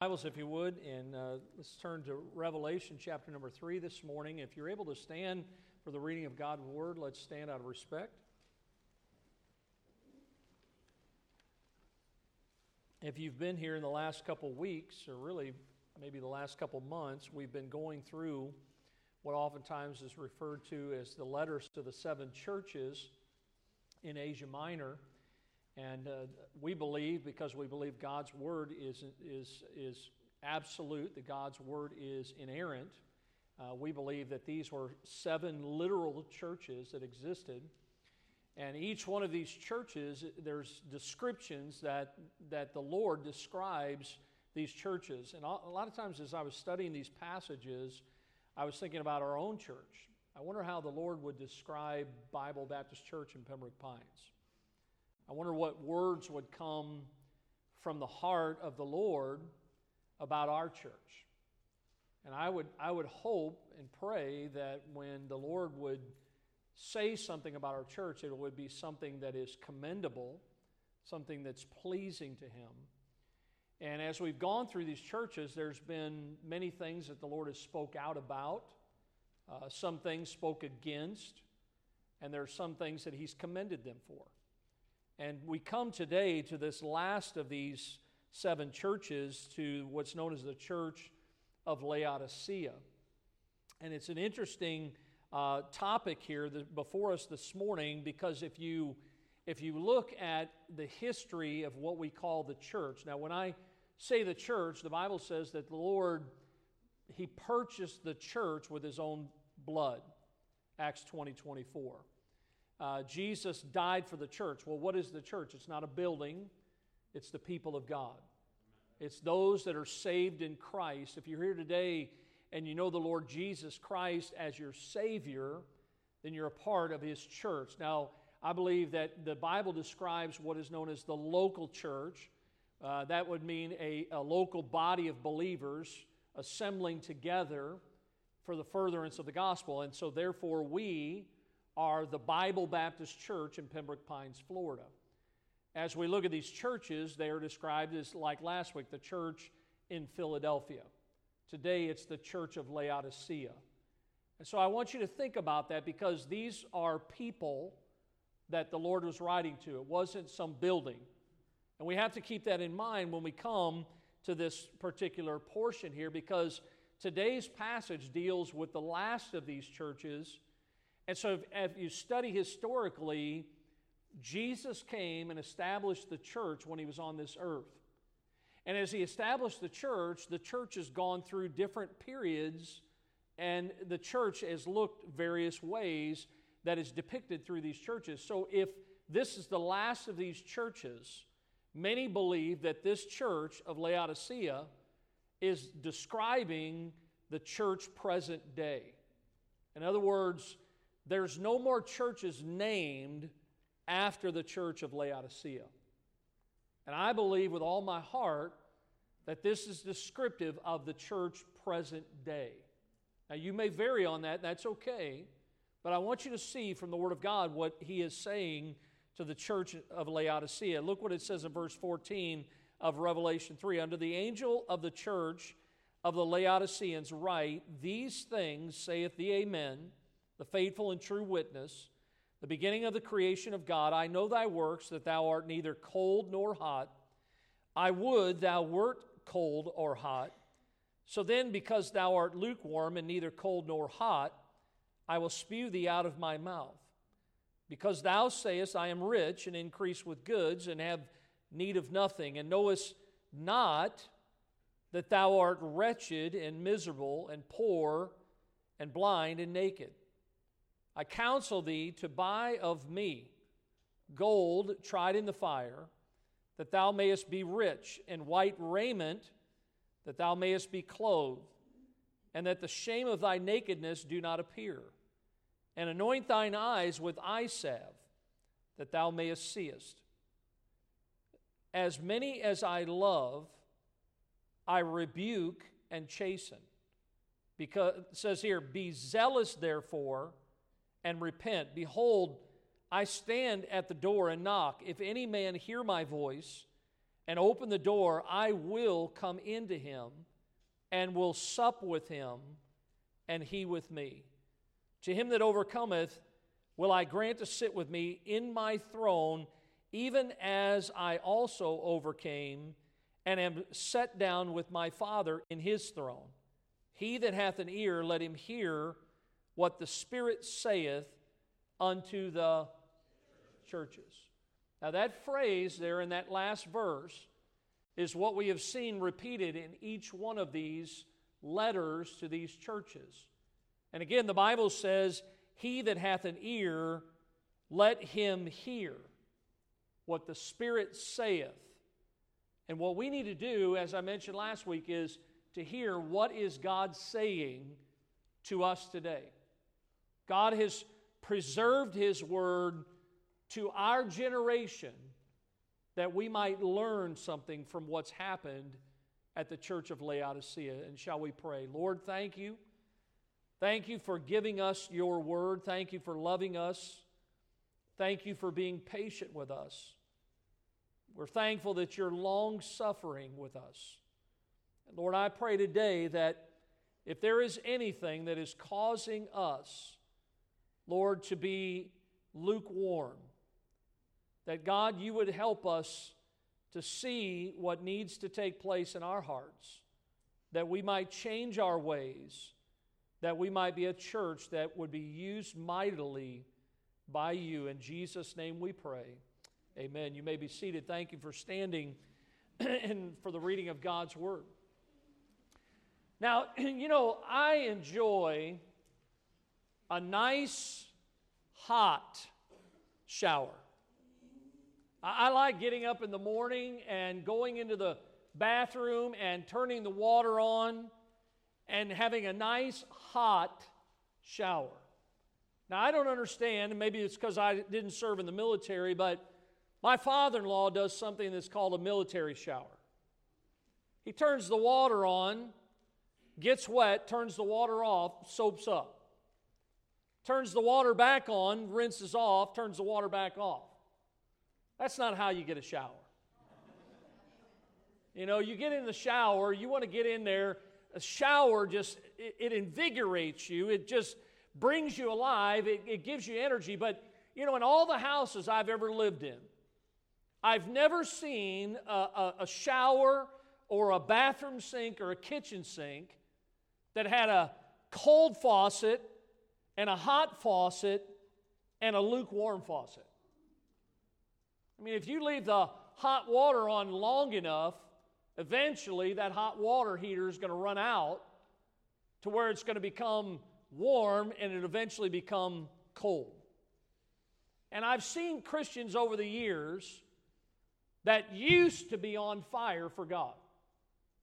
Bibles, if you would, and uh, let's turn to Revelation chapter number three this morning. If you're able to stand for the reading of God's Word, let's stand out of respect. If you've been here in the last couple weeks, or really maybe the last couple months, we've been going through what oftentimes is referred to as the letters to the seven churches in Asia Minor. And uh, we believe, because we believe God's word is, is, is absolute, that God's word is inerrant, uh, we believe that these were seven literal churches that existed. And each one of these churches, there's descriptions that, that the Lord describes these churches. And a lot of times, as I was studying these passages, I was thinking about our own church. I wonder how the Lord would describe Bible Baptist Church in Pembroke Pines. I wonder what words would come from the heart of the Lord about our church. And I would, I would hope and pray that when the Lord would say something about our church, it would be something that is commendable, something that's pleasing to Him. And as we've gone through these churches, there's been many things that the Lord has spoke out about, uh, some things spoke against, and there are some things that He's commended them for. And we come today to this last of these seven churches, to what's known as the Church of Laodicea. And it's an interesting uh, topic here before us this morning because if you, if you look at the history of what we call the church, now when I say the church, the Bible says that the Lord, He purchased the church with His own blood. Acts 20 24 uh, Jesus died for the church. Well, what is the church? It's not a building, it's the people of God. It's those that are saved in Christ. If you're here today and you know the Lord Jesus Christ as your Savior, then you're a part of His church. Now, I believe that the Bible describes what is known as the local church. Uh, that would mean a, a local body of believers assembling together for the furtherance of the gospel. And so, therefore, we are the Bible Baptist Church in Pembroke Pines, Florida. As we look at these churches, they are described as, like last week, the church in Philadelphia. Today, it's the church of Laodicea. And so I want you to think about that because these are people that the Lord was writing to. It wasn't some building. And we have to keep that in mind when we come to this particular portion here because today's passage deals with the last of these churches and so, if, if you study historically, Jesus came and established the church when he was on this earth. And as he established the church, the church has gone through different periods, and the church has looked various ways that is depicted through these churches. So, if this is the last of these churches, many believe that this church of Laodicea is describing the church present day. In other words, there's no more churches named after the church of Laodicea. And I believe with all my heart that this is descriptive of the church present day. Now, you may vary on that, that's okay, but I want you to see from the Word of God what He is saying to the church of Laodicea. Look what it says in verse 14 of Revelation 3 Under the angel of the church of the Laodiceans, write, These things saith the Amen the faithful and true witness, the beginning of the creation of God. I know thy works, that thou art neither cold nor hot. I would thou wert cold or hot. So then, because thou art lukewarm and neither cold nor hot, I will spew thee out of my mouth. Because thou sayest, I am rich and increase with goods and have need of nothing, and knowest not that thou art wretched and miserable and poor and blind and naked. I counsel thee to buy of me gold tried in the fire, that thou mayest be rich, and white raiment, that thou mayest be clothed, and that the shame of thy nakedness do not appear. And anoint thine eyes with eye salve, that thou mayest seest. As many as I love, I rebuke and chasten. Because it says here, Be zealous, therefore and repent. Behold, I stand at the door and knock. If any man hear my voice and open the door, I will come into him and will sup with him, and he with me. To him that overcometh, will I grant to sit with me in my throne, even as I also overcame and am set down with my Father in his throne. He that hath an ear, let him hear what the Spirit saith unto the churches. Now, that phrase there in that last verse is what we have seen repeated in each one of these letters to these churches. And again, the Bible says, He that hath an ear, let him hear what the Spirit saith. And what we need to do, as I mentioned last week, is to hear what is God saying to us today. God has preserved His word to our generation that we might learn something from what's happened at the church of Laodicea. And shall we pray? Lord, thank you. Thank you for giving us your word. Thank you for loving us. Thank you for being patient with us. We're thankful that you're long suffering with us. And Lord, I pray today that if there is anything that is causing us, Lord, to be lukewarm, that God, you would help us to see what needs to take place in our hearts, that we might change our ways, that we might be a church that would be used mightily by you. In Jesus' name we pray. Amen. You may be seated. Thank you for standing and for the reading of God's Word. Now, you know, I enjoy a nice, hot shower. I, like getting up in the morning and going into the bathroom and turning the water on and having a nice hot shower. Now, I don't understand, and maybe it's because I didn't serve in the military, but my father in law does something that's called a military shower. He turns the water on, gets wet, turns the water off, soaps up. Turns the water back on, rinses off, turns the water back off. That's not how you get a shower. You know, you get in the shower, you want to get in there. A shower just, it, it invigorates you, it just brings you alive, it, it gives you energy. But, you know, in all the houses I've ever lived in, I've never seen a, a, a shower or a bathroom sink or a kitchen sink that had a cold faucet and a hot faucet and a lukewarm faucet. I mean, if you leave the hot water on long enough, eventually that hot water heater is going to run out to where it's going to become warm and it eventually become cold. And I've seen Christians over the years that used to be on fire for God.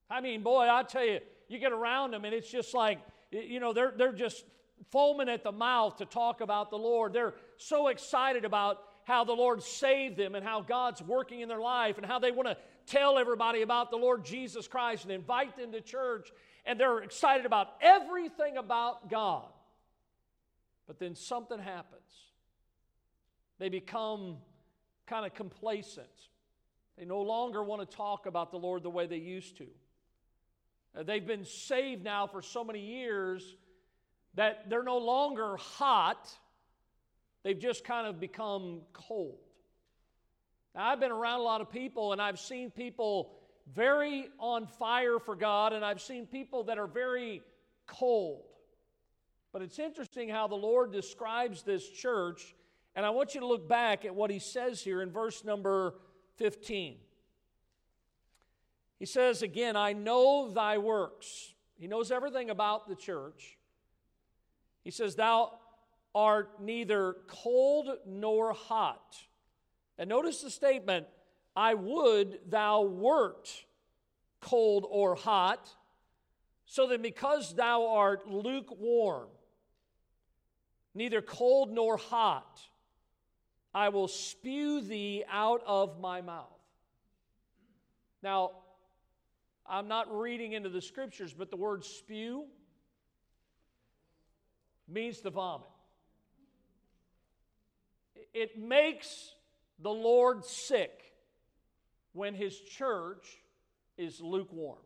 I mean, boy, I tell you, you get around them and it's just like, you know, they're, they're just foaming at the mouth to talk about the Lord. They're so excited about how the Lord saved them and how God's working in their life and how they want to tell everybody about the Lord Jesus Christ and invite them to church. And they're excited about everything about God. But then something happens. They become kind of complacent. They no longer want to talk about the Lord the way they used to. Uh, they've been saved now for so many years that they're no longer hot They've just kind of become cold. Now, I've been around a lot of people and I've seen people very on fire for God, and I've seen people that are very cold. But it's interesting how the Lord describes this church, and I want you to look back at what he says here in verse number 15. He says again, I know thy works. He knows everything about the church. He says, Thou art neither cold nor hot. And notice the statement I would thou wert cold or hot, so that because thou art lukewarm, neither cold nor hot, I will spew thee out of my mouth. Now, I'm not reading into the scriptures, but the word spew means to vomit it makes the Lord sick when his church is lukewarm.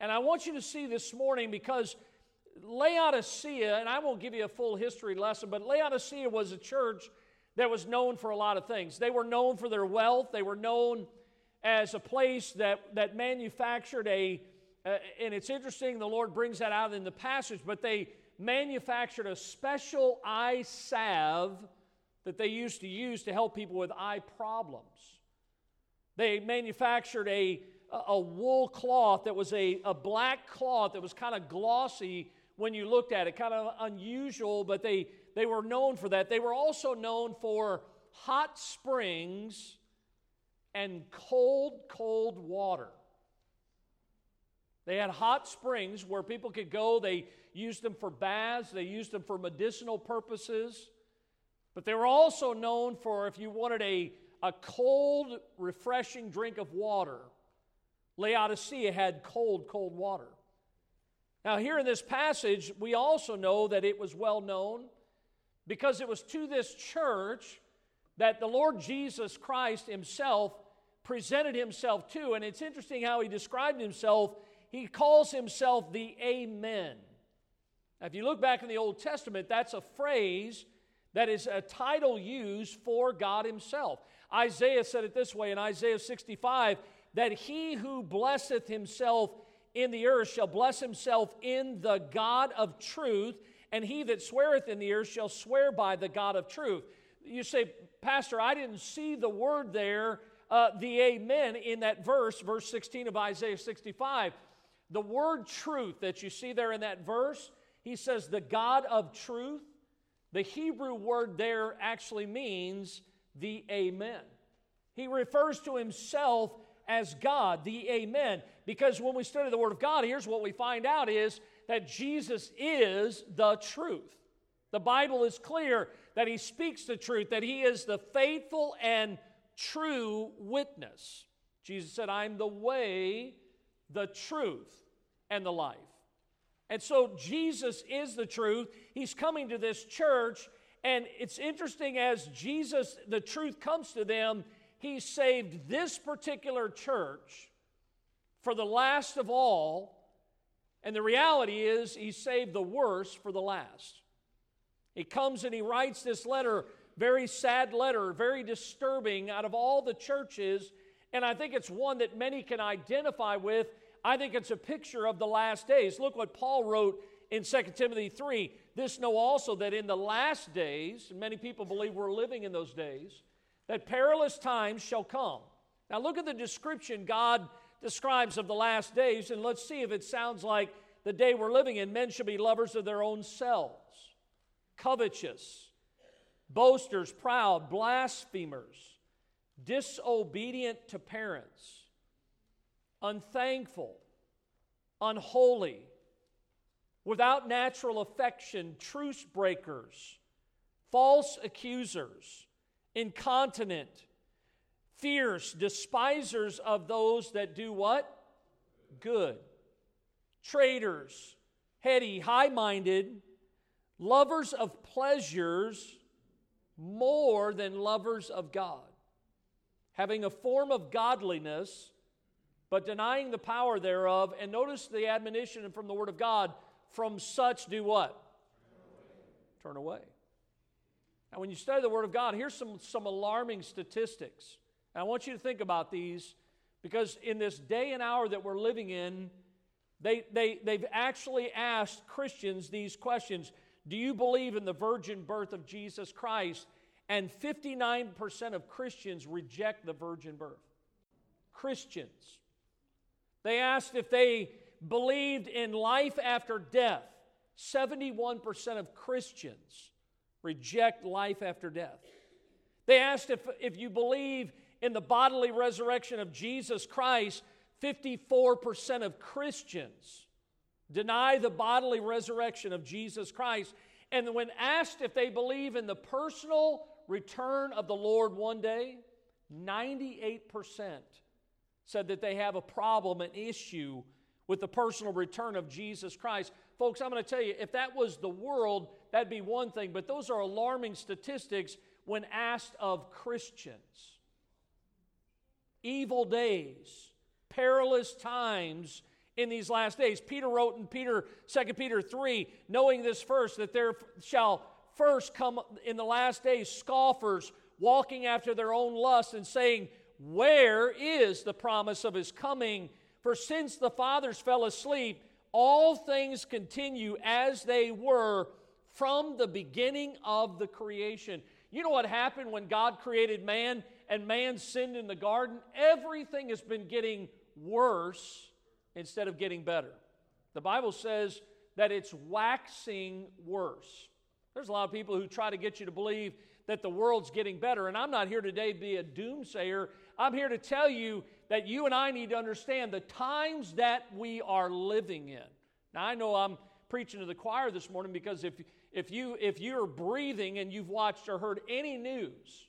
And I want you to see this morning because Laodicea, and I won't give you a full history lesson, but Laodicea was a church that was known for a lot of things. They were known for their wealth, they were known as a place that, that manufactured a, uh, and it's interesting, the Lord brings that out in the passage, but they manufactured a special eye salve that they used to use to help people with eye problems. They manufactured a, a wool cloth that was a, a black cloth that was kind of glossy when you looked at it, kind of unusual, but they, they were known for that. They were also known for hot springs and cold, cold water. They had hot springs where people could go. They used them for baths, they used them for medicinal purposes. But they were also known for if you wanted a, a cold, refreshing drink of water, Laodicea had cold, cold water. Now, here in this passage, we also know that it was well known because it was to this church that the Lord Jesus Christ himself presented himself to. And it's interesting how he described himself. He calls himself the Amen. Now, if you look back in the Old Testament, that's a phrase that is a title used for God Himself. Isaiah said it this way in Isaiah 65 that he who blesseth himself in the earth shall bless himself in the God of truth, and he that sweareth in the earth shall swear by the God of truth. You say, Pastor, I didn't see the word there, uh, the amen, in that verse, verse 16 of Isaiah 65. The word truth that you see there in that verse, he says, the God of truth. The Hebrew word there actually means the Amen. He refers to himself as God, the Amen. Because when we study the Word of God, here's what we find out is that Jesus is the truth. The Bible is clear that he speaks the truth, that he is the faithful and true witness. Jesus said, I'm the way, the truth, and the life. And so Jesus is the truth. He's coming to this church, and it's interesting as Jesus, the truth comes to them, he saved this particular church for the last of all. And the reality is, he saved the worst for the last. He comes and he writes this letter, very sad letter, very disturbing out of all the churches. And I think it's one that many can identify with I think it's a picture of the last days. Look what Paul wrote in 2 Timothy 3. This know also that in the last days, and many people believe we're living in those days, that perilous times shall come. Now look at the description God describes of the last days, and let's see if it sounds like the day we're living in. Men shall be lovers of their own selves, covetous, boasters, proud, blasphemers, disobedient to parents unthankful, unholy, without natural affection, truce breakers, false accusers, incontinent, fierce, despisers of those that do what? Good. Traitors, heady, high minded, lovers of pleasures more than lovers of God, having a form of godliness but denying the power thereof. And notice the admonition from the Word of God from such do what? Turn away. Now, when you study the Word of God, here's some, some alarming statistics. And I want you to think about these because in this day and hour that we're living in, they, they, they've actually asked Christians these questions Do you believe in the virgin birth of Jesus Christ? And 59% of Christians reject the virgin birth. Christians. They asked if they believed in life after death. 71% of Christians reject life after death. They asked if, if you believe in the bodily resurrection of Jesus Christ. 54% of Christians deny the bodily resurrection of Jesus Christ. And when asked if they believe in the personal return of the Lord one day, 98% said that they have a problem, an issue with the personal return of Jesus Christ. Folks, I'm going to tell you, if that was the world, that'd be one thing, but those are alarming statistics when asked of Christians. evil days, perilous times in these last days. Peter wrote in Peter 2 Peter 3, knowing this first that there shall first come in the last days scoffers walking after their own lust and saying, Where is the promise of his coming? For since the fathers fell asleep, all things continue as they were from the beginning of the creation. You know what happened when God created man and man sinned in the garden? Everything has been getting worse instead of getting better. The Bible says that it's waxing worse. There's a lot of people who try to get you to believe that the world's getting better. And I'm not here today to be a doomsayer. I'm here to tell you that you and I need to understand the times that we are living in. Now, I know I'm preaching to the choir this morning because if, if, you, if you're breathing and you've watched or heard any news,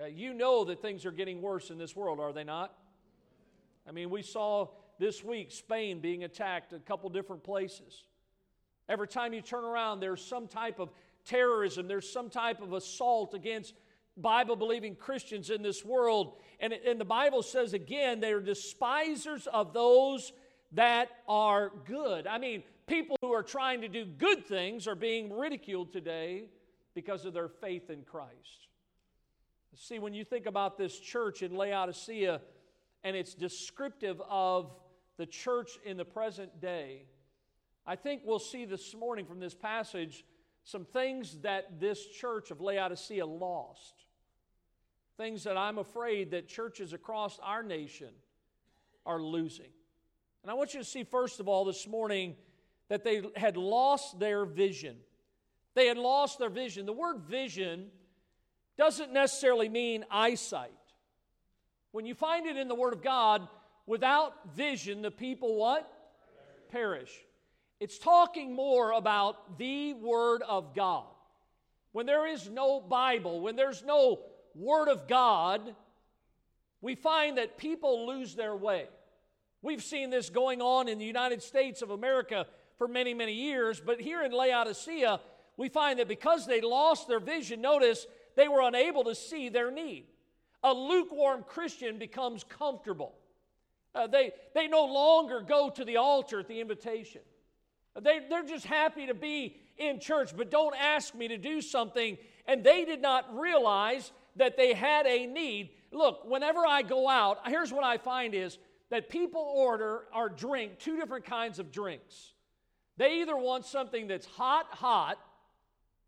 uh, you know that things are getting worse in this world, are they not? I mean, we saw this week Spain being attacked a couple different places. Every time you turn around, there's some type of terrorism, there's some type of assault against Bible believing Christians in this world. And, and the Bible says again, they're despisers of those that are good. I mean, people who are trying to do good things are being ridiculed today because of their faith in Christ. See, when you think about this church in Laodicea, and it's descriptive of the church in the present day, I think we'll see this morning from this passage some things that this church of Laodicea lost. Things that I'm afraid that churches across our nation are losing. And I want you to see, first of all, this morning, that they had lost their vision. They had lost their vision. The word vision doesn't necessarily mean eyesight. When you find it in the Word of God, without vision, the people what? Perish. It's talking more about the Word of God. When there is no Bible, when there's no Word of God, we find that people lose their way. We've seen this going on in the United States of America for many, many years, but here in Laodicea, we find that because they lost their vision, notice they were unable to see their need. A lukewarm Christian becomes comfortable. Uh, they, they no longer go to the altar at the invitation. They, they're just happy to be in church, but don't ask me to do something. And they did not realize that they had a need. Look, whenever I go out, here's what I find is that people order or drink two different kinds of drinks. They either want something that's hot, hot,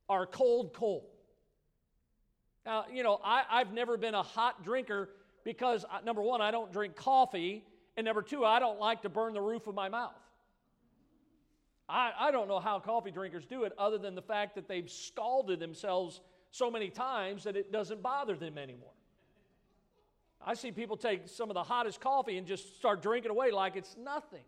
or cold, cold. Now, you know, I, I've never been a hot drinker because, uh, number one, I don't drink coffee, and number two, I don't like to burn the roof of my mouth. I, I don't know how coffee drinkers do it other than the fact that they've scalded themselves so many times that it doesn't bother them anymore. I see people take some of the hottest coffee and just start drinking away like it's nothing.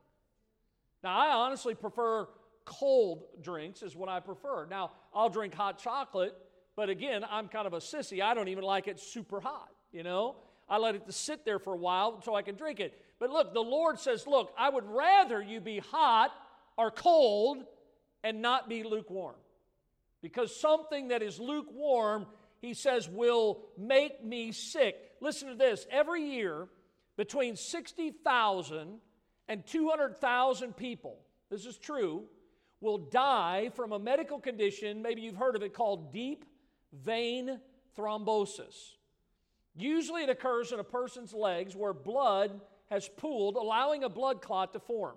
Now, I honestly prefer cold drinks, is what I prefer. Now, I'll drink hot chocolate, but again, I'm kind of a sissy. I don't even like it super hot, you know? I let it sit there for a while so I can drink it. But look, the Lord says, Look, I would rather you be hot are cold and not be lukewarm. Because something that is lukewarm, he says, will make me sick. Listen to this every year, between 60,000 and 200,000 people, this is true, will die from a medical condition, maybe you've heard of it, called deep vein thrombosis. Usually it occurs in a person's legs where blood has pooled, allowing a blood clot to form.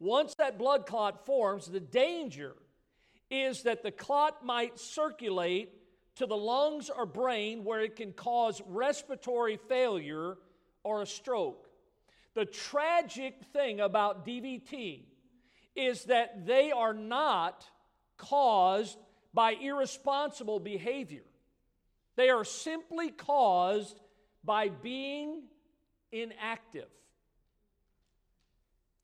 Once that blood clot forms, the danger is that the clot might circulate to the lungs or brain where it can cause respiratory failure or a stroke. The tragic thing about DVT is that they are not caused by irresponsible behavior. They are simply caused by being inactive.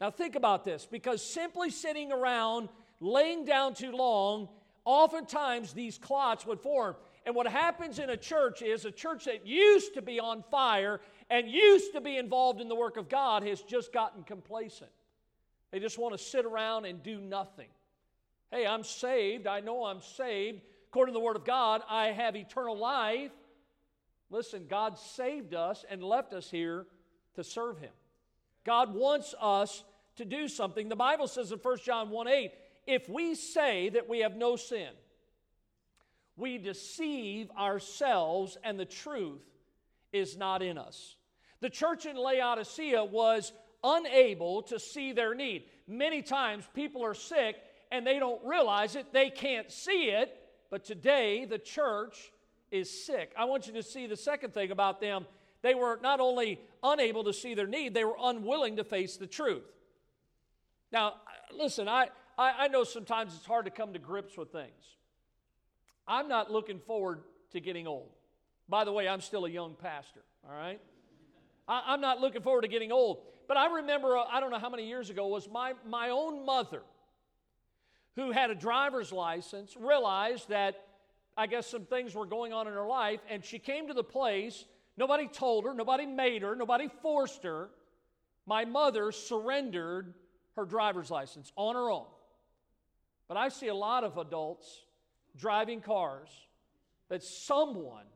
Now, think about this because simply sitting around, laying down too long, oftentimes these clots would form. And what happens in a church is a church that used to be on fire and used to be involved in the work of God has just gotten complacent. They just want to sit around and do nothing. Hey, I'm saved. I know I'm saved. According to the Word of God, I have eternal life. Listen, God saved us and left us here to serve Him. God wants us to do something. The Bible says in 1 John 1 8, if we say that we have no sin, we deceive ourselves and the truth is not in us. The church in Laodicea was unable to see their need. Many times people are sick and they don't realize it, they can't see it, but today the church is sick. I want you to see the second thing about them. They were not only unable to see their need, they were unwilling to face the truth. Now, listen, I, I, I know sometimes it's hard to come to grips with things. I'm not looking forward to getting old. By the way, I'm still a young pastor, all right? I, am not looking forward to getting old. But I remember, uh, I don't know how many years ago, was my, my own mother who had a driver's license realized that I guess some things were going on in her life, and she came to the place. Nobody told her, nobody made her, nobody forced her. My mother surrendered her driver's license on her own. But I see a lot of adults driving cars that someone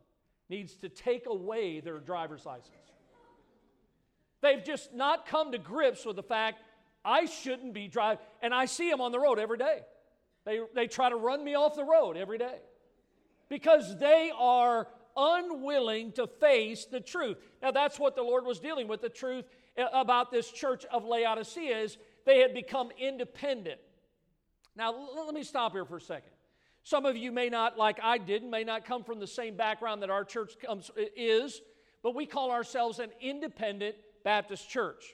needs to take away their driver's license. They've just not come to grips with the fact I shouldn't be driving. And I see them on the road every day. They, they try to run me off the road every day because they are unwilling to face the truth. Now, that's what the Lord was dealing with the truth eh, about this church of Laodicea is they had become independent. Now, let me stop here for a second. Some of you may not, like I did, may not come from the same background that our church comes, is, but we call ourselves an independent Baptist church.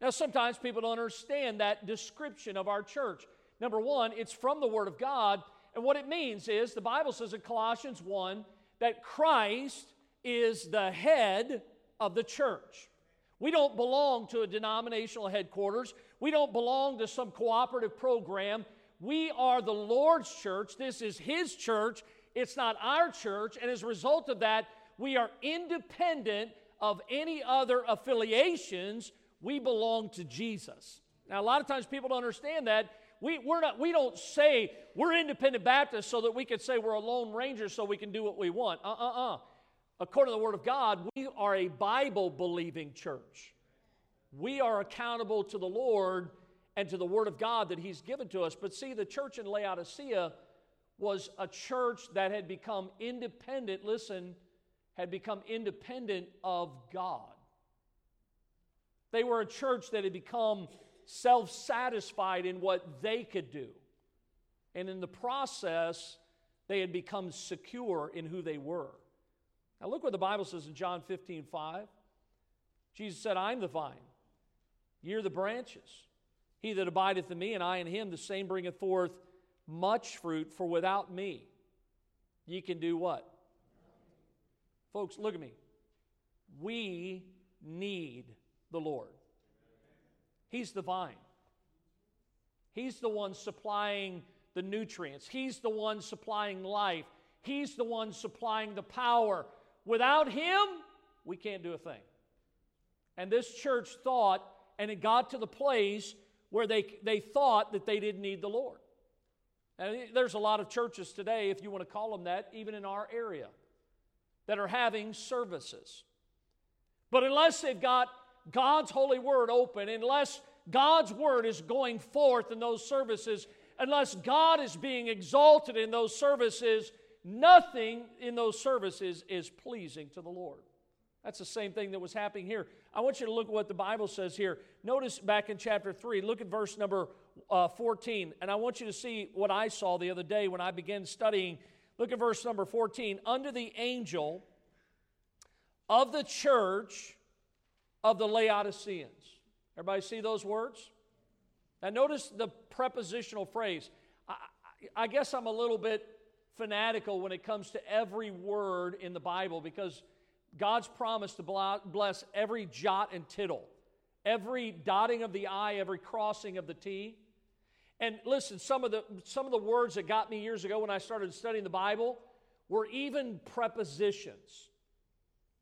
Now, sometimes people don't understand that description of our church. Number one, it's from the Word of God, and what it means is the Bible says in Colossians 1 that Christ is the head of the church. We don't belong to a denominational headquarters. We don't belong to some cooperative program. We are the Lord's church. This is His church. It's not our church. And as a result of that, we are independent of any other affiliations. We belong to Jesus. Now, a lot of times people don't understand that. We, we're not, we don't say we're independent Baptists so that we can say we're a lone ranger so we can do what we want. Uh uh uh. According to the Word of God, we are a Bible believing church. We are accountable to the Lord and to the Word of God that He's given to us. But see, the church in Laodicea was a church that had become independent, listen, had become independent of God. They were a church that had become self satisfied in what they could do. And in the process, they had become secure in who they were. Now, look what the Bible says in John 15 5. Jesus said, I'm the vine, you're the branches. He that abideth in me, and I in him, the same bringeth forth much fruit, for without me ye can do what? Folks, look at me. We need the Lord. He's the vine. He's the one supplying the nutrients. He's the one supplying life. He's the one supplying the power. Without Him, we can't do a thing. And this church thought, and it got to the place where they, they thought that they didn't need the Lord. And there's a lot of churches today, if you want to call them that, even in our area, that are having services. But unless they've got God's holy word open, unless God's word is going forth in those services, unless God is being exalted in those services, nothing in those services is pleasing to the Lord. That's the same thing that was happening here. I want you to look at what the Bible says here. Notice back in chapter 3, look at verse number uh, 14. And I want you to see what I saw the other day when I began studying. Look at verse number 14. Under the angel of the church of the Laodiceans. Everybody see those words? Now, notice the prepositional phrase. I, I, guess I'm a little bit fanatical when it comes to every word in the Bible because God's promised to bless every jot and tittle, every dotting of the I, every crossing of the T. And listen, some of the some of the words that got me years ago when I started studying the Bible were even prepositions.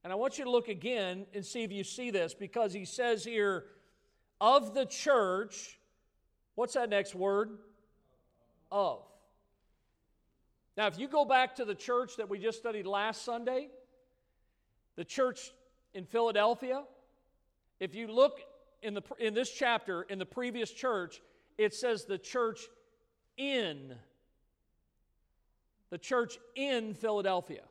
And I want you to look again and see if you see this because he says here, of the church, what's that next word? Of. Now, if you go back to the church that we just studied last Sunday, The church in Philadelphia, if you look in, the, in this chapter, in the previous church, it says the church in. The church in Philadelphia.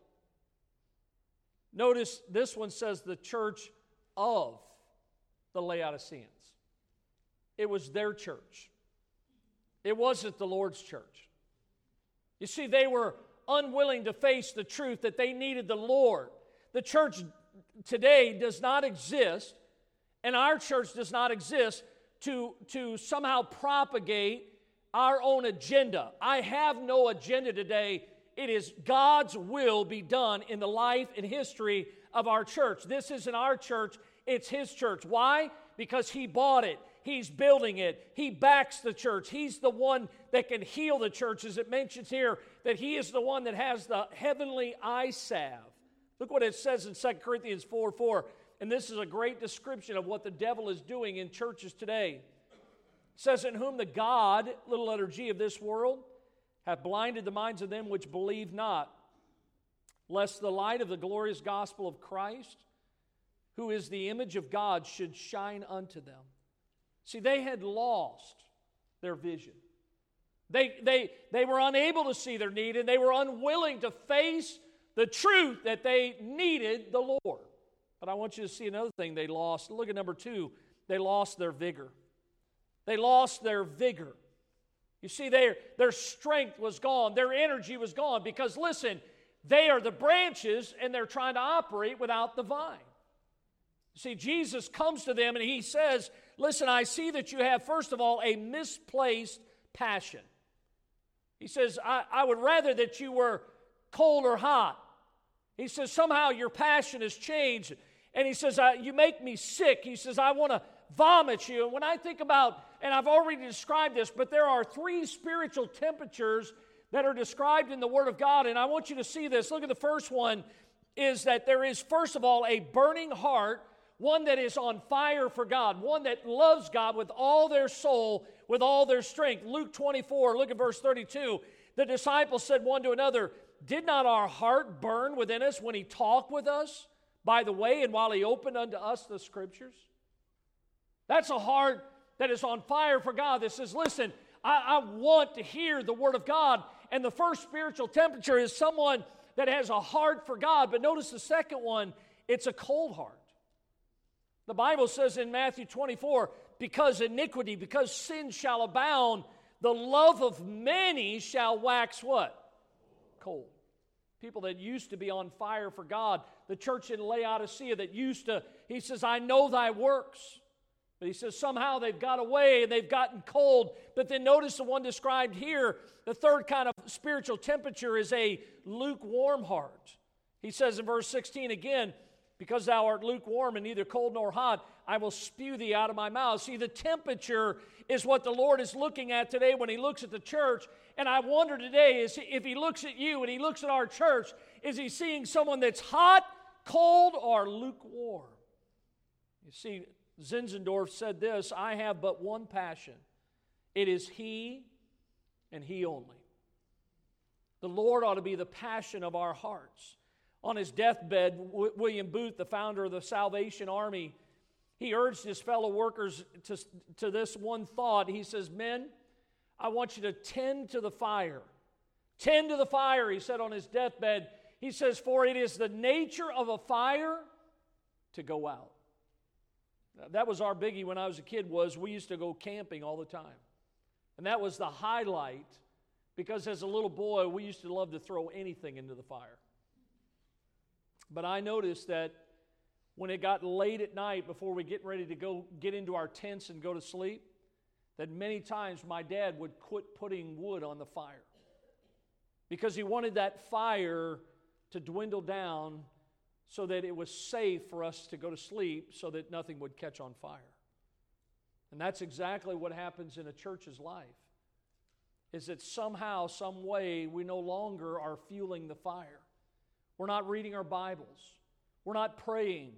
Notice this one says the church of the Laodiceans. It was their church, it wasn't the Lord's church. You see, they were unwilling to face the truth that they needed the Lord. The church today does not exist, and our church does not exist to, to somehow propagate our own agenda. I have no agenda today. It is God's will be done in the life and history of our church. This isn't our church, it's His church. Why? Because He bought it. He's building it. He backs the church. He's the one that can heal the church, as it mentions here, that He is the one that has the heavenly eye salve. Look what it says in 2 Corinthians 4 4. And this is a great description of what the devil is doing in churches today. It says, In whom the God, little letter G, of this world hath blinded the minds of them which believe not, lest the light of the glorious gospel of Christ, who is the image of God, should shine unto them. See, they had lost their vision. They, they, they were unable to see their need and they were unwilling to face the truth that they needed the Lord. But I want you to see another thing they lost. Look at number two. They lost their vigor. They lost their vigor. You see, their, their strength was gone, their energy was gone because, listen, they are the branches and they're trying to operate without the vine. See, Jesus comes to them and he says, Listen, I see that you have, first of all, a misplaced passion. He says, I, I would rather that you were cold or hot. He says, somehow your passion has changed. And he says, You make me sick. He says, I want to vomit you. And when I think about, and I've already described this, but there are three spiritual temperatures that are described in the Word of God. And I want you to see this. Look at the first one is that there is, first of all, a burning heart, one that is on fire for God, one that loves God with all their soul, with all their strength. Luke 24, look at verse 32. The disciples said one to another, did not our heart burn within us when he talked with us by the way and while he opened unto us the scriptures? That's a heart that is on fire for God that says, Listen, I, I want to hear the word of God. And the first spiritual temperature is someone that has a heart for God. But notice the second one, it's a cold heart. The Bible says in Matthew 24, because iniquity, because sin shall abound, the love of many shall wax what? cold. People that used to be on fire for God. The church in Laodicea that used to, he says, I know thy works. But he says somehow they've got away and they've gotten cold. But then notice the one described here, the third kind of spiritual temperature is a lukewarm heart. He says in verse 16 again, because thou art lukewarm and neither cold nor hot, I will spew thee out of my mouth. See, the temperature is what the Lord is looking at today when He looks at the church. And I wonder today is if He looks at you and He looks at our church, is He seeing someone that's hot, cold, or lukewarm? You see, Zinzendorf said this I have but one passion it is He and He only. The Lord ought to be the passion of our hearts. On his deathbed, w- William Booth, the founder of the Salvation Army, he urged his fellow workers to, to this one thought. He says, Men, I want you to tend to the fire. Tend to the fire, he said on his deathbed. He says, For it is the nature of a fire to go out. That was our biggie when I was a kid was we used to go camping all the time. And that was the highlight because as a little boy we used to love to throw anything into the fire. But I noticed that when it got late at night before we get ready to go get into our tents and go to sleep, that many times my dad would quit putting wood on the fire because he wanted that fire to dwindle down so that it was safe for us to go to sleep so that nothing would catch on fire. And that's exactly what happens in a church's life. Is that somehow, some way, we no longer are fueling the fire. We're not reading our Bibles. We're not praying.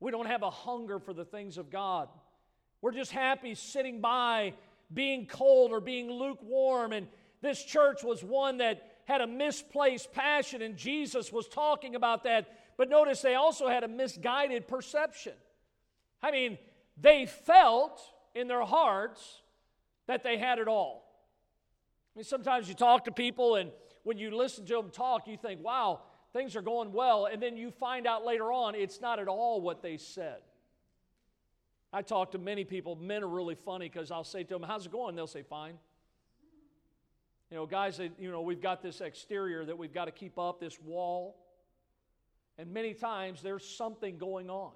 We don't have a hunger for the things of God. We're just happy sitting by, being cold or being lukewarm. And this church was one that had a misplaced passion, and Jesus was talking about that But notice they also had a misguided perception. I mean, they felt in their hearts that they had it all. I mean, sometimes you talk to people, and when you listen to them talk, you think, wow, things are going well. And then you find out later on it's not at all what they said. I talk to many people. Men are really funny because I'll say to them, How's it going? They'll say, Fine. You know, guys, you know, we've got this exterior that we've got to keep up, this wall. And many times there's something going on.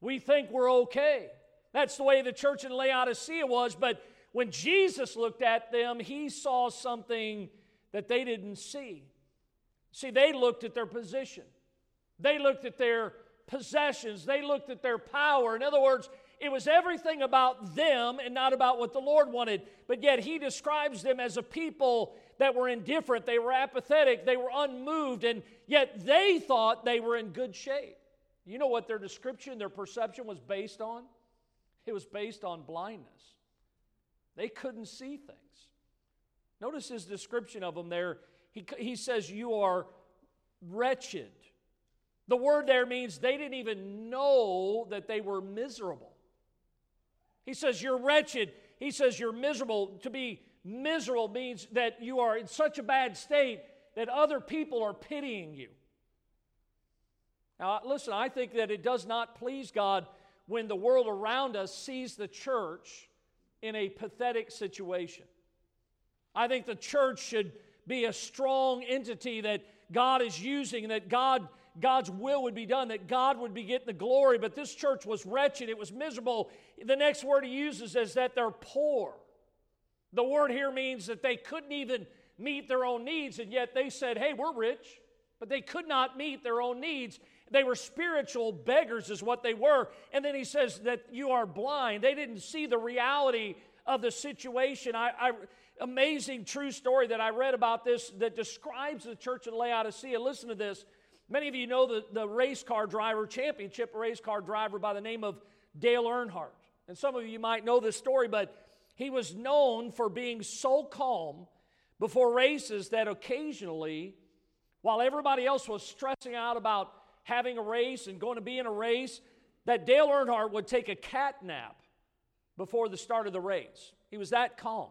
We think we're okay. That's the way the church in Laodicea was, but when Jesus looked at them, he saw something that they didn't see. See, they looked at their position, they looked at their possessions, they looked at their power. In other words, it was everything about them and not about what the Lord wanted. But yet, he describes them as a people that were indifferent, they were apathetic, they were unmoved, and yet they thought they were in good shape. You know what their description, their perception was based on? It was based on blindness. They couldn't see things. Notice his description of them there. He, he says, You are wretched. The word there means they didn't even know that they were miserable. He says, You're wretched. He says, You're miserable. To be miserable means that you are in such a bad state that other people are pitying you. Now, listen, I think that it does not please God when the world around us sees the church in a pathetic situation. I think the church should be a strong entity that God is using, that God God's will would be done, that God would be getting the glory. But this church was wretched, it was miserable. The next word he uses is that they're poor. The word here means that they couldn't even meet their own needs, and yet they said, Hey, we're rich. But they could not meet their own needs. They were spiritual beggars, is what they were. And then he says that you are blind. They didn't see the reality of the situation. I, I amazing true story that I read about this that describes the church in Laodicea. Listen to this. Many of you know the, the race car driver, championship race car driver by the name of Dale Earnhardt. And some of you might know this story, but he was known for being so calm before races that occasionally, while everybody else was stressing out about having a race and going to be in a race, that Dale Earnhardt would take a cat nap before the start of the race. He was that calm.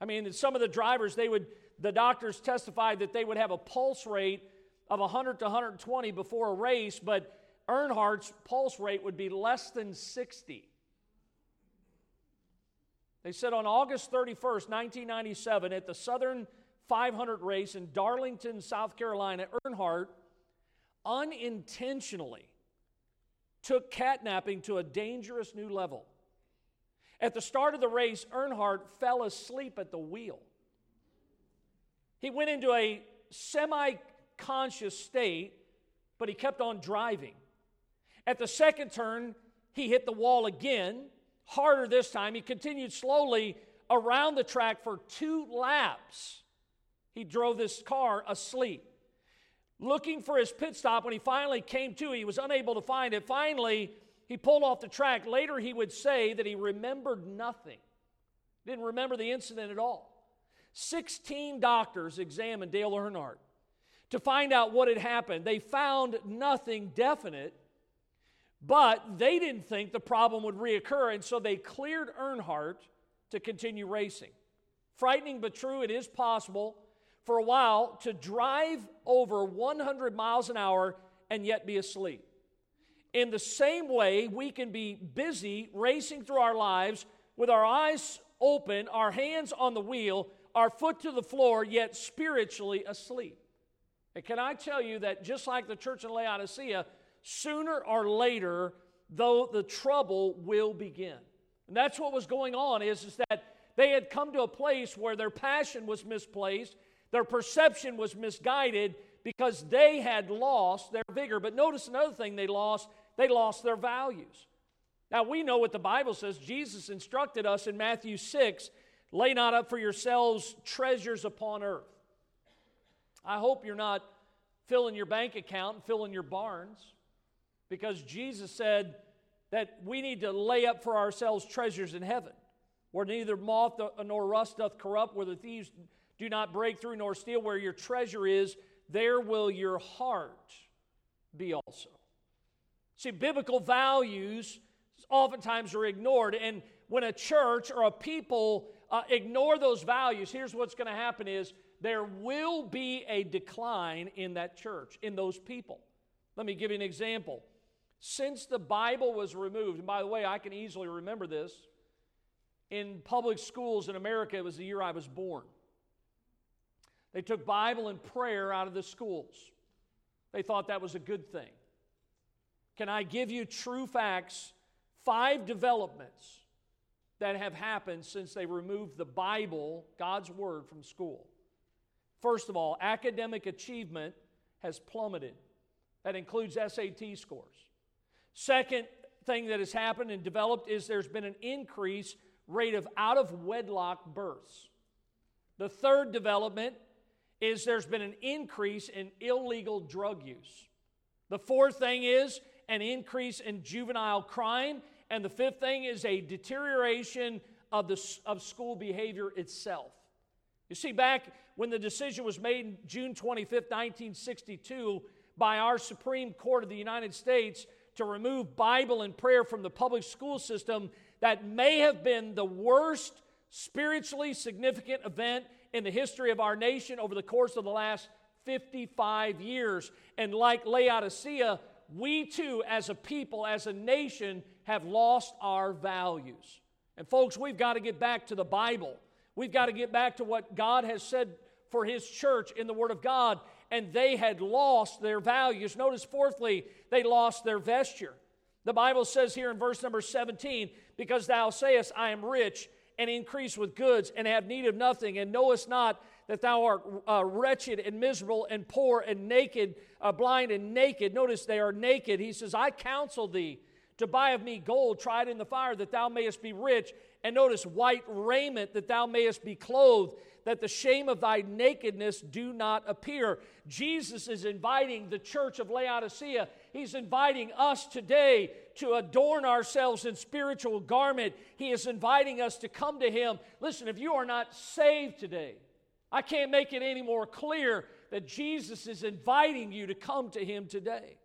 I mean, some of the drivers, they would, the doctors testified that they would have a pulse rate of 100 to 120 before a race, but Earnhardt's pulse rate would be less than 60. They said on August 31st, 1997, at the Southern 500 race in Darlington, South Carolina, Earnhardt unintentionally took catnapping to a dangerous new level. At the start of the race, Earnhardt fell asleep at the wheel. He went into a semi conscious state, but he kept on driving. At the second turn, he hit the wall again, harder this time. He continued slowly around the track for two laps. He drove this car asleep. Looking for his pit stop, when he finally came to, he was unable to find it. Finally, he pulled off the track. Later, he would say that he remembered nothing, didn't remember the incident at all. 16 doctors examined Dale Earnhardt to find out what had happened. They found nothing definite, but they didn't think the problem would reoccur, and so they cleared Earnhardt to continue racing. Frightening but true, it is possible for a while to drive over 100 miles an hour and yet be asleep. In the same way, we can be busy racing through our lives with our eyes open, our hands on the wheel, our foot to the floor, yet spiritually asleep. And can I tell you that just like the church in Laodicea, sooner or later, though the trouble will begin. And that's what was going on is, is that they had come to a place where their passion was misplaced, their perception was misguided because they had lost their vigor. But notice another thing they lost they lost their values. Now we know what the Bible says. Jesus instructed us in Matthew 6 lay not up for yourselves treasures upon earth I hope you're not filling your bank account and filling your barns because Jesus said that we need to lay up for ourselves treasures in heaven where neither moth nor rust doth corrupt, where the thieves do not break through nor steal. Where your treasure is, there will your heart be also. See, biblical values oftentimes are ignored. And when a church or a people uh, ignore those values, here's what's going to happen is there will be a decline in that church, in those people. Let me give you an example. Since the Bible was removed, and by the way, I can easily remember this, in public schools in America, it was the year I was born. They took Bible and prayer out of the schools. They thought that was a good thing. Can I give you true facts? Five developments that have happened since they removed the Bible, God's Word, from school. First of all, academic achievement has plummeted. That includes SAT scores. Second thing that has happened and developed is there's been an increase rate of out of wedlock births. The third development is there's been an increase in illegal drug use. The fourth thing is an increase in juvenile crime. And the fifth thing is a deterioration of, the, of school behavior itself. You see, back when the decision was made June 25, 1962, by our Supreme Court of the United States to remove Bible and prayer from the public school system, that may have been the worst spiritually significant event in the history of our nation over the course of the last 55 years. And like Laodicea, we too, as a people, as a nation, have lost our values. And folks, we've got to get back to the Bible. We've got to get back to what God has said for His church in the Word of God. And they had lost their values. Notice, fourthly, they lost their vesture. The Bible says here in verse number 17, because thou sayest, I am rich and increase with goods and have need of nothing, and knowest not that thou art uh, wretched and miserable and poor and naked, uh, blind and naked. Notice they are naked. He says, I counsel thee to buy of me gold tried in the fire, that thou mayest be rich, and notice white raiment, that thou mayest be clothed, that the shame of thy nakedness do not appear. Jesus is inviting the church of Laodicea, he's inviting us today to adorn ourselves in spiritual garment. He is inviting us to come to him. Listen, if you are not saved today, I can't make it any more clear that Jesus is inviting you to come to him today.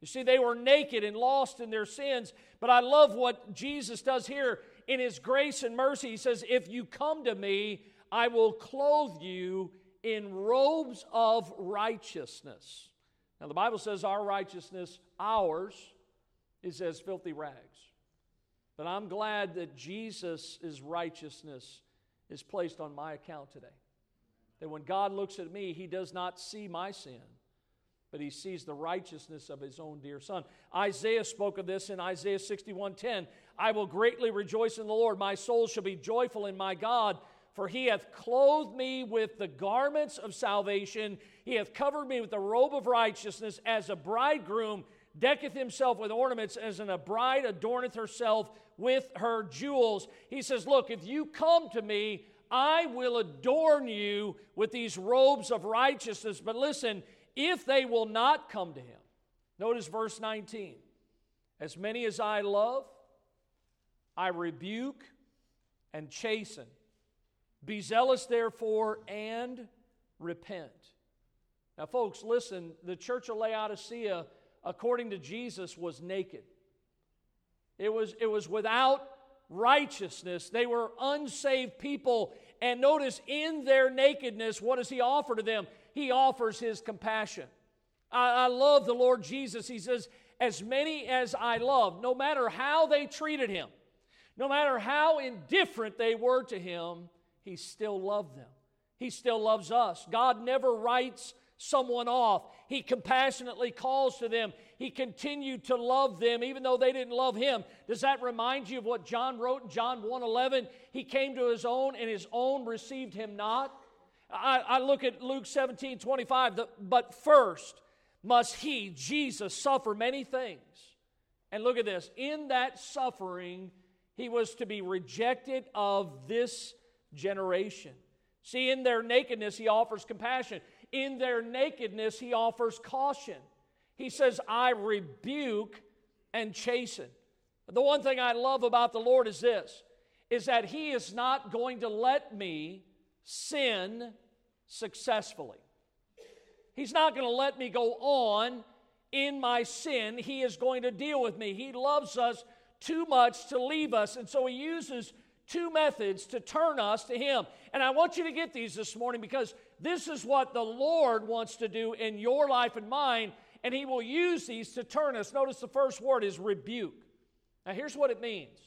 You see, they were naked and lost in their sins, but I love what Jesus does here in his grace and mercy. He says, If you come to me, I will clothe you in robes of righteousness. Now, the Bible says our righteousness, ours, is as filthy rags. But I'm glad that Jesus' righteousness is placed on my account today. That when God looks at me, he does not see my sin, but he sees the righteousness of his own dear son. Isaiah spoke of this in Isaiah 61:10. I will greatly rejoice in the Lord. My soul shall be joyful in my God, for he hath clothed me with the garments of salvation. He hath covered me with the robe of righteousness as a bridegroom decketh himself with ornaments as in a bride adorneth herself with her jewels. He says, Look, if you come to me, I will adorn you with these robes of righteousness. But listen, if they will not come to him, notice verse 19. As many as I love, I rebuke and chasten. Be zealous, therefore, and repent. Now, folks, listen, the church of Laodicea according to Jesus, was naked. It was, it was without righteousness. They were unsaved people. And notice, in their nakedness, what does He offer to them? He offers His compassion. I, I love the Lord Jesus. He says, As many as I love, no matter how they treated Him, no matter how indifferent they were to Him, He still loved them. He still loves us. God never writes someone off. He compassionately calls to them. He continued to love them even though they didn't love him. Does that remind you of what John wrote in John 1:11? He came to his own and his own received him not. I, I look at Luke 17, 25, the, but first must he, Jesus, suffer many things. And look at this. In that suffering, he was to be rejected of this generation. See, in their nakedness, he offers compassion. In their nakedness, he offers caution. He says, I rebuke and chasten. The one thing I love about the Lord is this is that he is not going to let me sin successfully. He's not going to let me go on in my sin. He is going to deal with me. He loves us too much to leave us. And so he uses two methods to turn us to him. And I want you to get these this morning because this is what the Lord wants to do in your life and mine. And he will use these to turn us. Notice the first word is rebuke. Now, here's what it means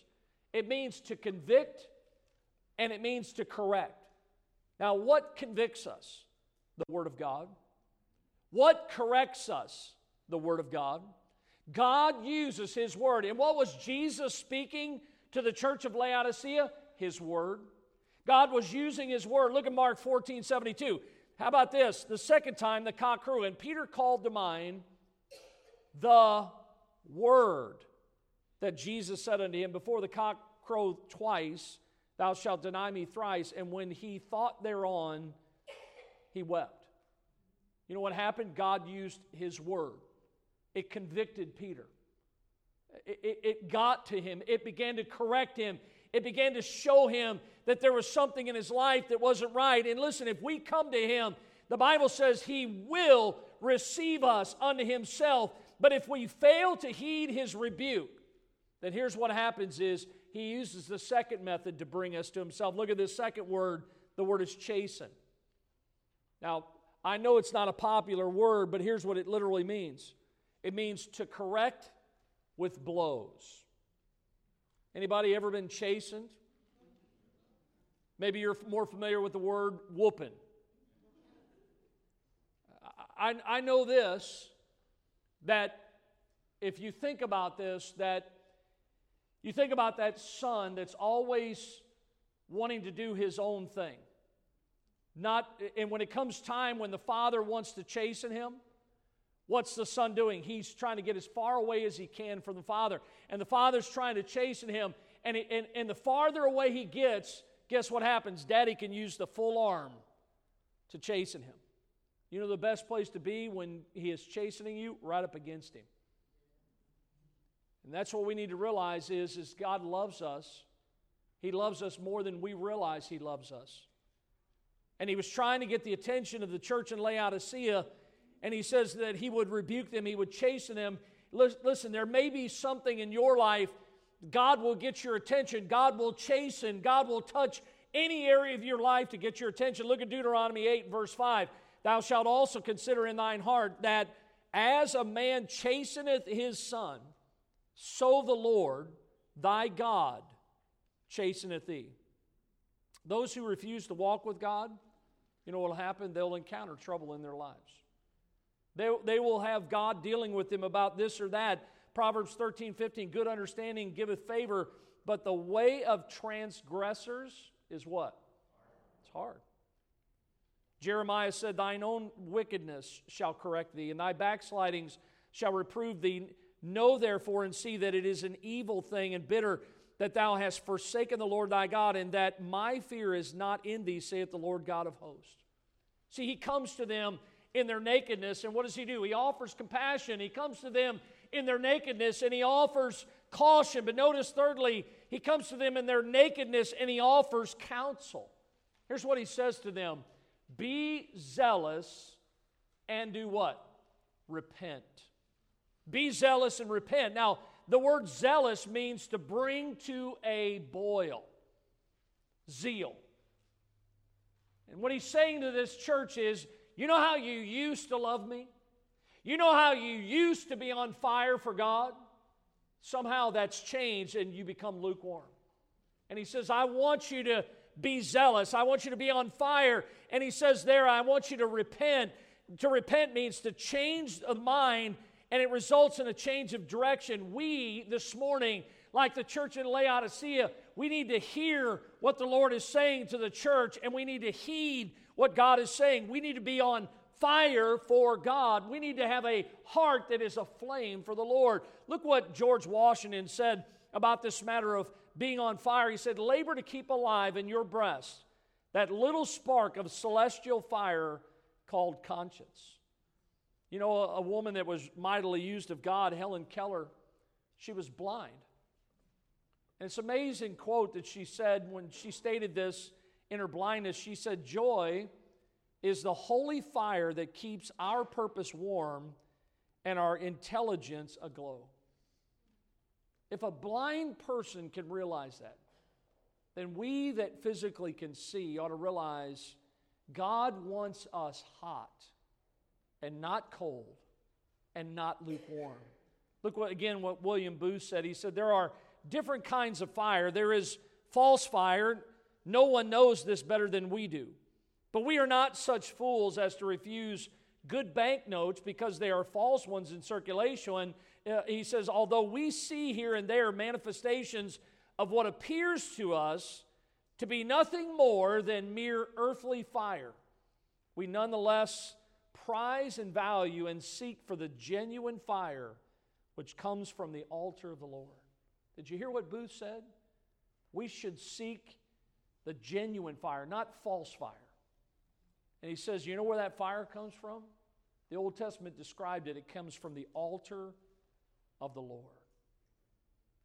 it means to convict and it means to correct. Now, what convicts us? The Word of God. What corrects us? The Word of God. God uses His Word. And what was Jesus speaking to the church of Laodicea? His Word. God was using His Word. Look at Mark 14 72. How about this? The second time the cock crew, and Peter called to mind the Word that Jesus said unto him, Before the cock crowed twice, thou shalt deny me thrice. And when he thought thereon, he wept. You know what happened? God used his word, it convicted Peter. It, it, got to him. It began to correct him. It began to show him that there was something in his life that wasn't right. And listen, if we come to him, the Bible says he will receive us unto himself. But if we fail to heed his rebuke, then here's what happens is he uses the second method to bring us to himself. Look at this second word. The word is chasten. Now, I know it's not a popular word, but here's what it literally means. It means to correct with blows. Anybody ever been chastened? Maybe you're more familiar with the word whooping. I, I know this that if you think about this, that you think about that son that's always wanting to do his own thing. Not, and when it comes time when the father wants to chasten him, what's the son doing? He's trying to get as far away as he can from the father. And the father's trying to chasten him. And, and, and the farther away he gets, guess what happens? Daddy can use the full arm to chasten him. You know the best place to be when he is chastening you? Right up against him. And that's what we need to realize is, is God loves us. He loves us more than we realize he loves us. And he was trying to get the attention of the church in Laodicea, and he says that he would rebuke them, he would chasten them. Listen, there may be something in your life, God will get your attention, God will chasten, God will touch any area of your life to get your attention. Look at Deuteronomy 8, verse 5. Thou shalt also consider in thine heart that as a man chasteneth his son, so the Lord thy God chasteneth thee. Those who refuse to walk with God, you know what will happen? They'll encounter trouble in their lives. They, they will have God dealing with them about this or that. Proverbs 13, 15, good understanding giveth favor, but the way of transgressors is what? It's hard. Jeremiah said, Thine own wickedness shall correct thee, and thy backslidings shall reprove thee. Know therefore and see that it is an evil thing and bitter that thou hast forsaken the Lord thy God, and that my fear is not in thee, saith the Lord God of hosts. See, he comes to them in their nakedness, and what does he do? He offers compassion. He comes to them in their nakedness, and he offers caution. But notice, thirdly, he comes to them in their nakedness, and he offers counsel. Here's what he says to them Be zealous and do what? Repent. Be zealous and repent. Now, the word zealous means to bring to a boil, zeal. And what he's saying to this church is you know how you used to love me? You know how you used to be on fire for God? Somehow that's changed and you become lukewarm. And he says, I want you to be zealous. I want you to be on fire. And he says there, I want you to repent. To repent means to change the mind and it results in a change of direction. We, this morning, like the church in Laodicea, we need to hear what the Lord is saying to the church and we need to heed what God is saying. We need to be on fire for God. We need to have a heart that is aflame for the Lord. Look what George Washington said about this matter of being on fire. He said, Labor to keep alive in your breast that little spark of celestial fire called conscience. You know, a, woman that was mightily used of God, Helen Keller, she was blind. And it's an amazing quote that she said when she stated this in her blindness. She said, Joy is the holy fire that keeps our purpose warm and our intelligence aglow. If a blind person can realize that, then we that physically can see ought to realize God wants us hot and not cold and not lukewarm. Look what again what William Booth said. He said there are different kinds of fire. There is false fire. No one knows this better than we do. But we are not such fools as to refuse good banknotes because they are false ones in circulation. Uh, he says, although we see here and there manifestations of what appears to us to be nothing more than mere earthly fire, we nonetheless prize and value and seek for the genuine fire which comes from the altar of the Lord. Did you hear what Booth said? We should seek the genuine fire, not false fire. And he says, You know where that fire comes from? The Old Testament described it. It comes from the altar of the Lord.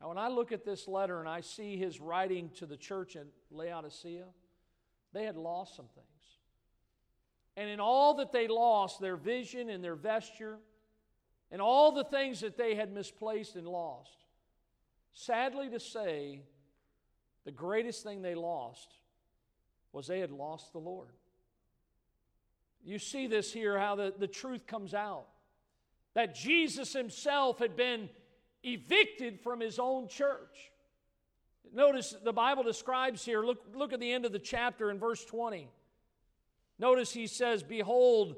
Now, when I look at this letter and I see his writing to the church in Laodicea, they had lost some things. And in all that they lost, their vision and their vesture, and all the things that they had misplaced and lost, sadly to say, the greatest thing they lost was they had lost the Lord. You see this here, how the, the truth comes out that Jesus himself had been evicted from his own church. Notice the Bible describes here, look, look at the end of the chapter in verse 20. Notice he says, Behold,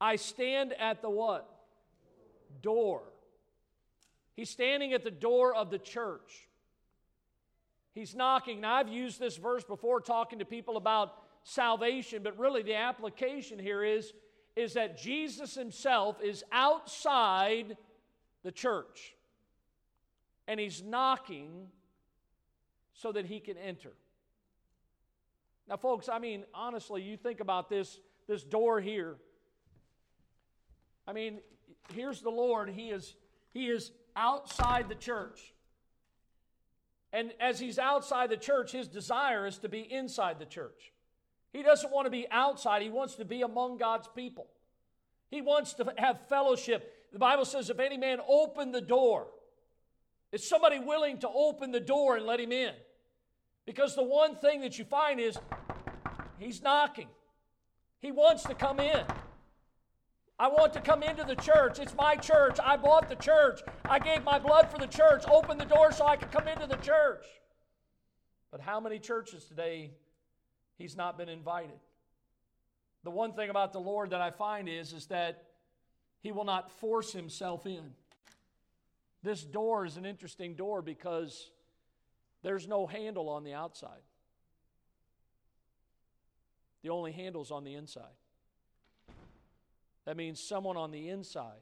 I stand at the what? Door. He's standing at the door of the church. He's knocking. Now, I've used this verse before talking to people about salvation, but really the application here is, is that Jesus himself is outside the church and he's knocking so that he can enter. Now, folks, I mean, honestly, you think about this, this door here. I mean, here's the Lord. He is, he is outside the church. And as he's outside the church, his desire is to be inside the church. He doesn't want to be outside, he wants to be among God's people. He wants to have fellowship. The Bible says, if any man open the door, is somebody willing to open the door and let him in? Because the one thing that you find is he's knocking. He wants to come in. I want to come into the church. It's my church. I bought the church. I gave my blood for the church. Open the door so I can come into the church. But how many churches today he's not been invited? The one thing about the Lord that I find is, is that he will not force himself in. This door is an interesting door because there's no handle on the outside. The only handle's on the inside. That means someone on the inside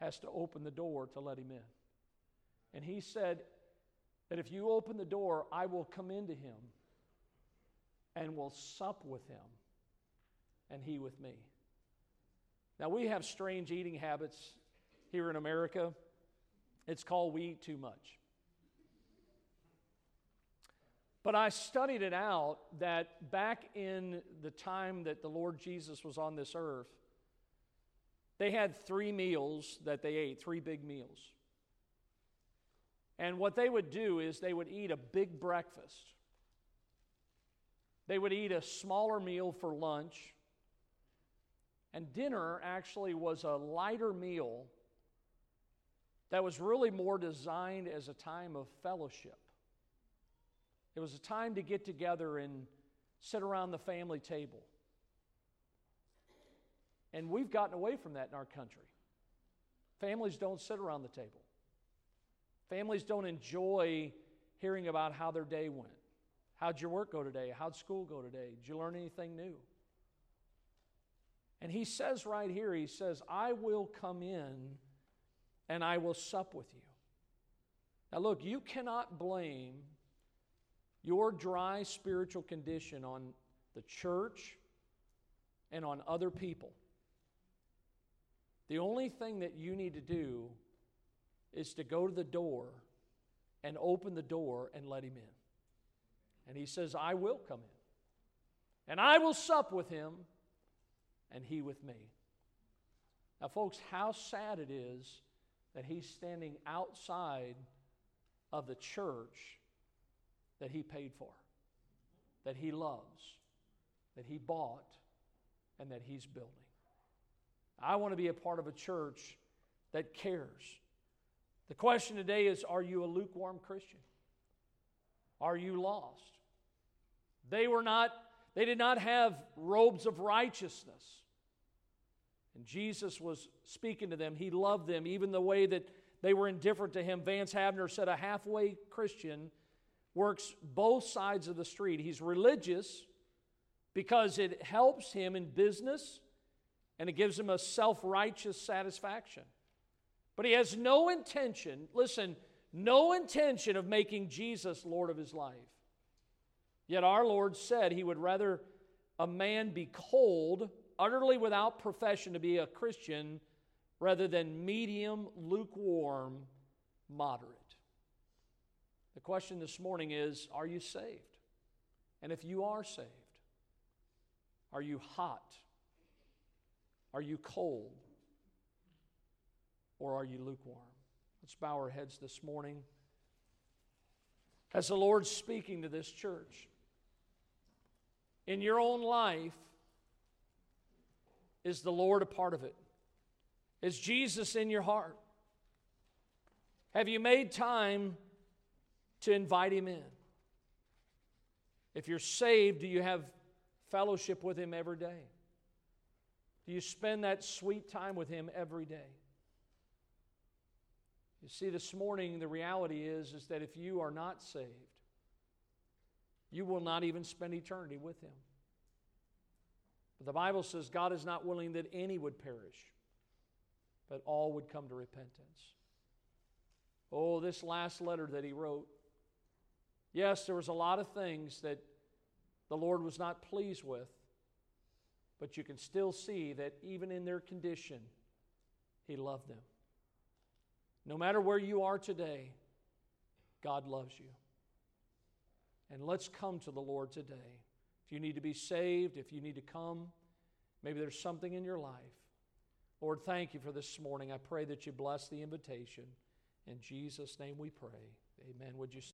has to open the door to let him in. And he said that if you open the door, I will come into him and will sup with him and he with me. Now, we have strange eating habits here in America. It's called we eat too much. But I studied it out that back in the time that the Lord Jesus was on this earth, they had three meals that they ate, three big meals. And what they would do is they would eat a big breakfast. They would eat a smaller meal for lunch. And dinner actually was a lighter meal that was really more designed as a time of fellowship. It was a time to get together and sit around the family table. And we've gotten away from that in our country. Families don't sit around the table, families don't enjoy hearing about how their day went. How'd your work go today? How'd school go today? Did you learn anything new? And he says right here, he says, I will come in and I will sup with you. Now, look, you cannot blame your dry spiritual condition on the church and on other people. The only thing that you need to do is to go to the door and open the door and let him in. And he says, I will come in. and I will sup with him, and he with me. Now, folks, how sad it is that he's standing outside of the church that he paid for, that he loves, that he bought, and that he's building. I want to be a part of a church that cares. The question today is Are you a lukewarm Christian? Are you lost? They were not, they did not have robes of righteousness. And Jesus was speaking to them. He loved them, even the way that they were indifferent to him. Vance Havner said a halfway Christian works both sides of the street. He's religious because it helps him in business and it gives him a self righteous satisfaction. But he has no intention, listen, no intention of making Jesus Lord of his life. Yet our Lord said he would rather a man be cold, utterly without profession to be a Christian, rather than medium, lukewarm, moderate. The question this morning is Are you saved? And if you are saved, are you hot? Are you cold? Or are you lukewarm? Let's bow our heads this morning. As the Lord's speaking to this church, in your own life, is the Lord a part of it? Is Jesus in your heart? Have you made time to invite Him in? If you're saved, do you have fellowship with Him every day? Do you spend that sweet time with Him every day? You see, this morning, the reality is, is that if you are not saved, you will not even spend eternity with Him. But the Bible says God is not willing that any would perish, but all would come to repentance. Oh, this last letter that he wrote. Yes, there was a lot of things that the Lord was not pleased with, but you can still see that even in their condition, he loved them. No matter where you are today, God loves you. And let's come to the Lord today. If you need to be saved, if you need to come, maybe there's something in your life. Lord, thank you for this morning. I pray that you bless the invitation. In Jesus' name we pray. Amen. Would you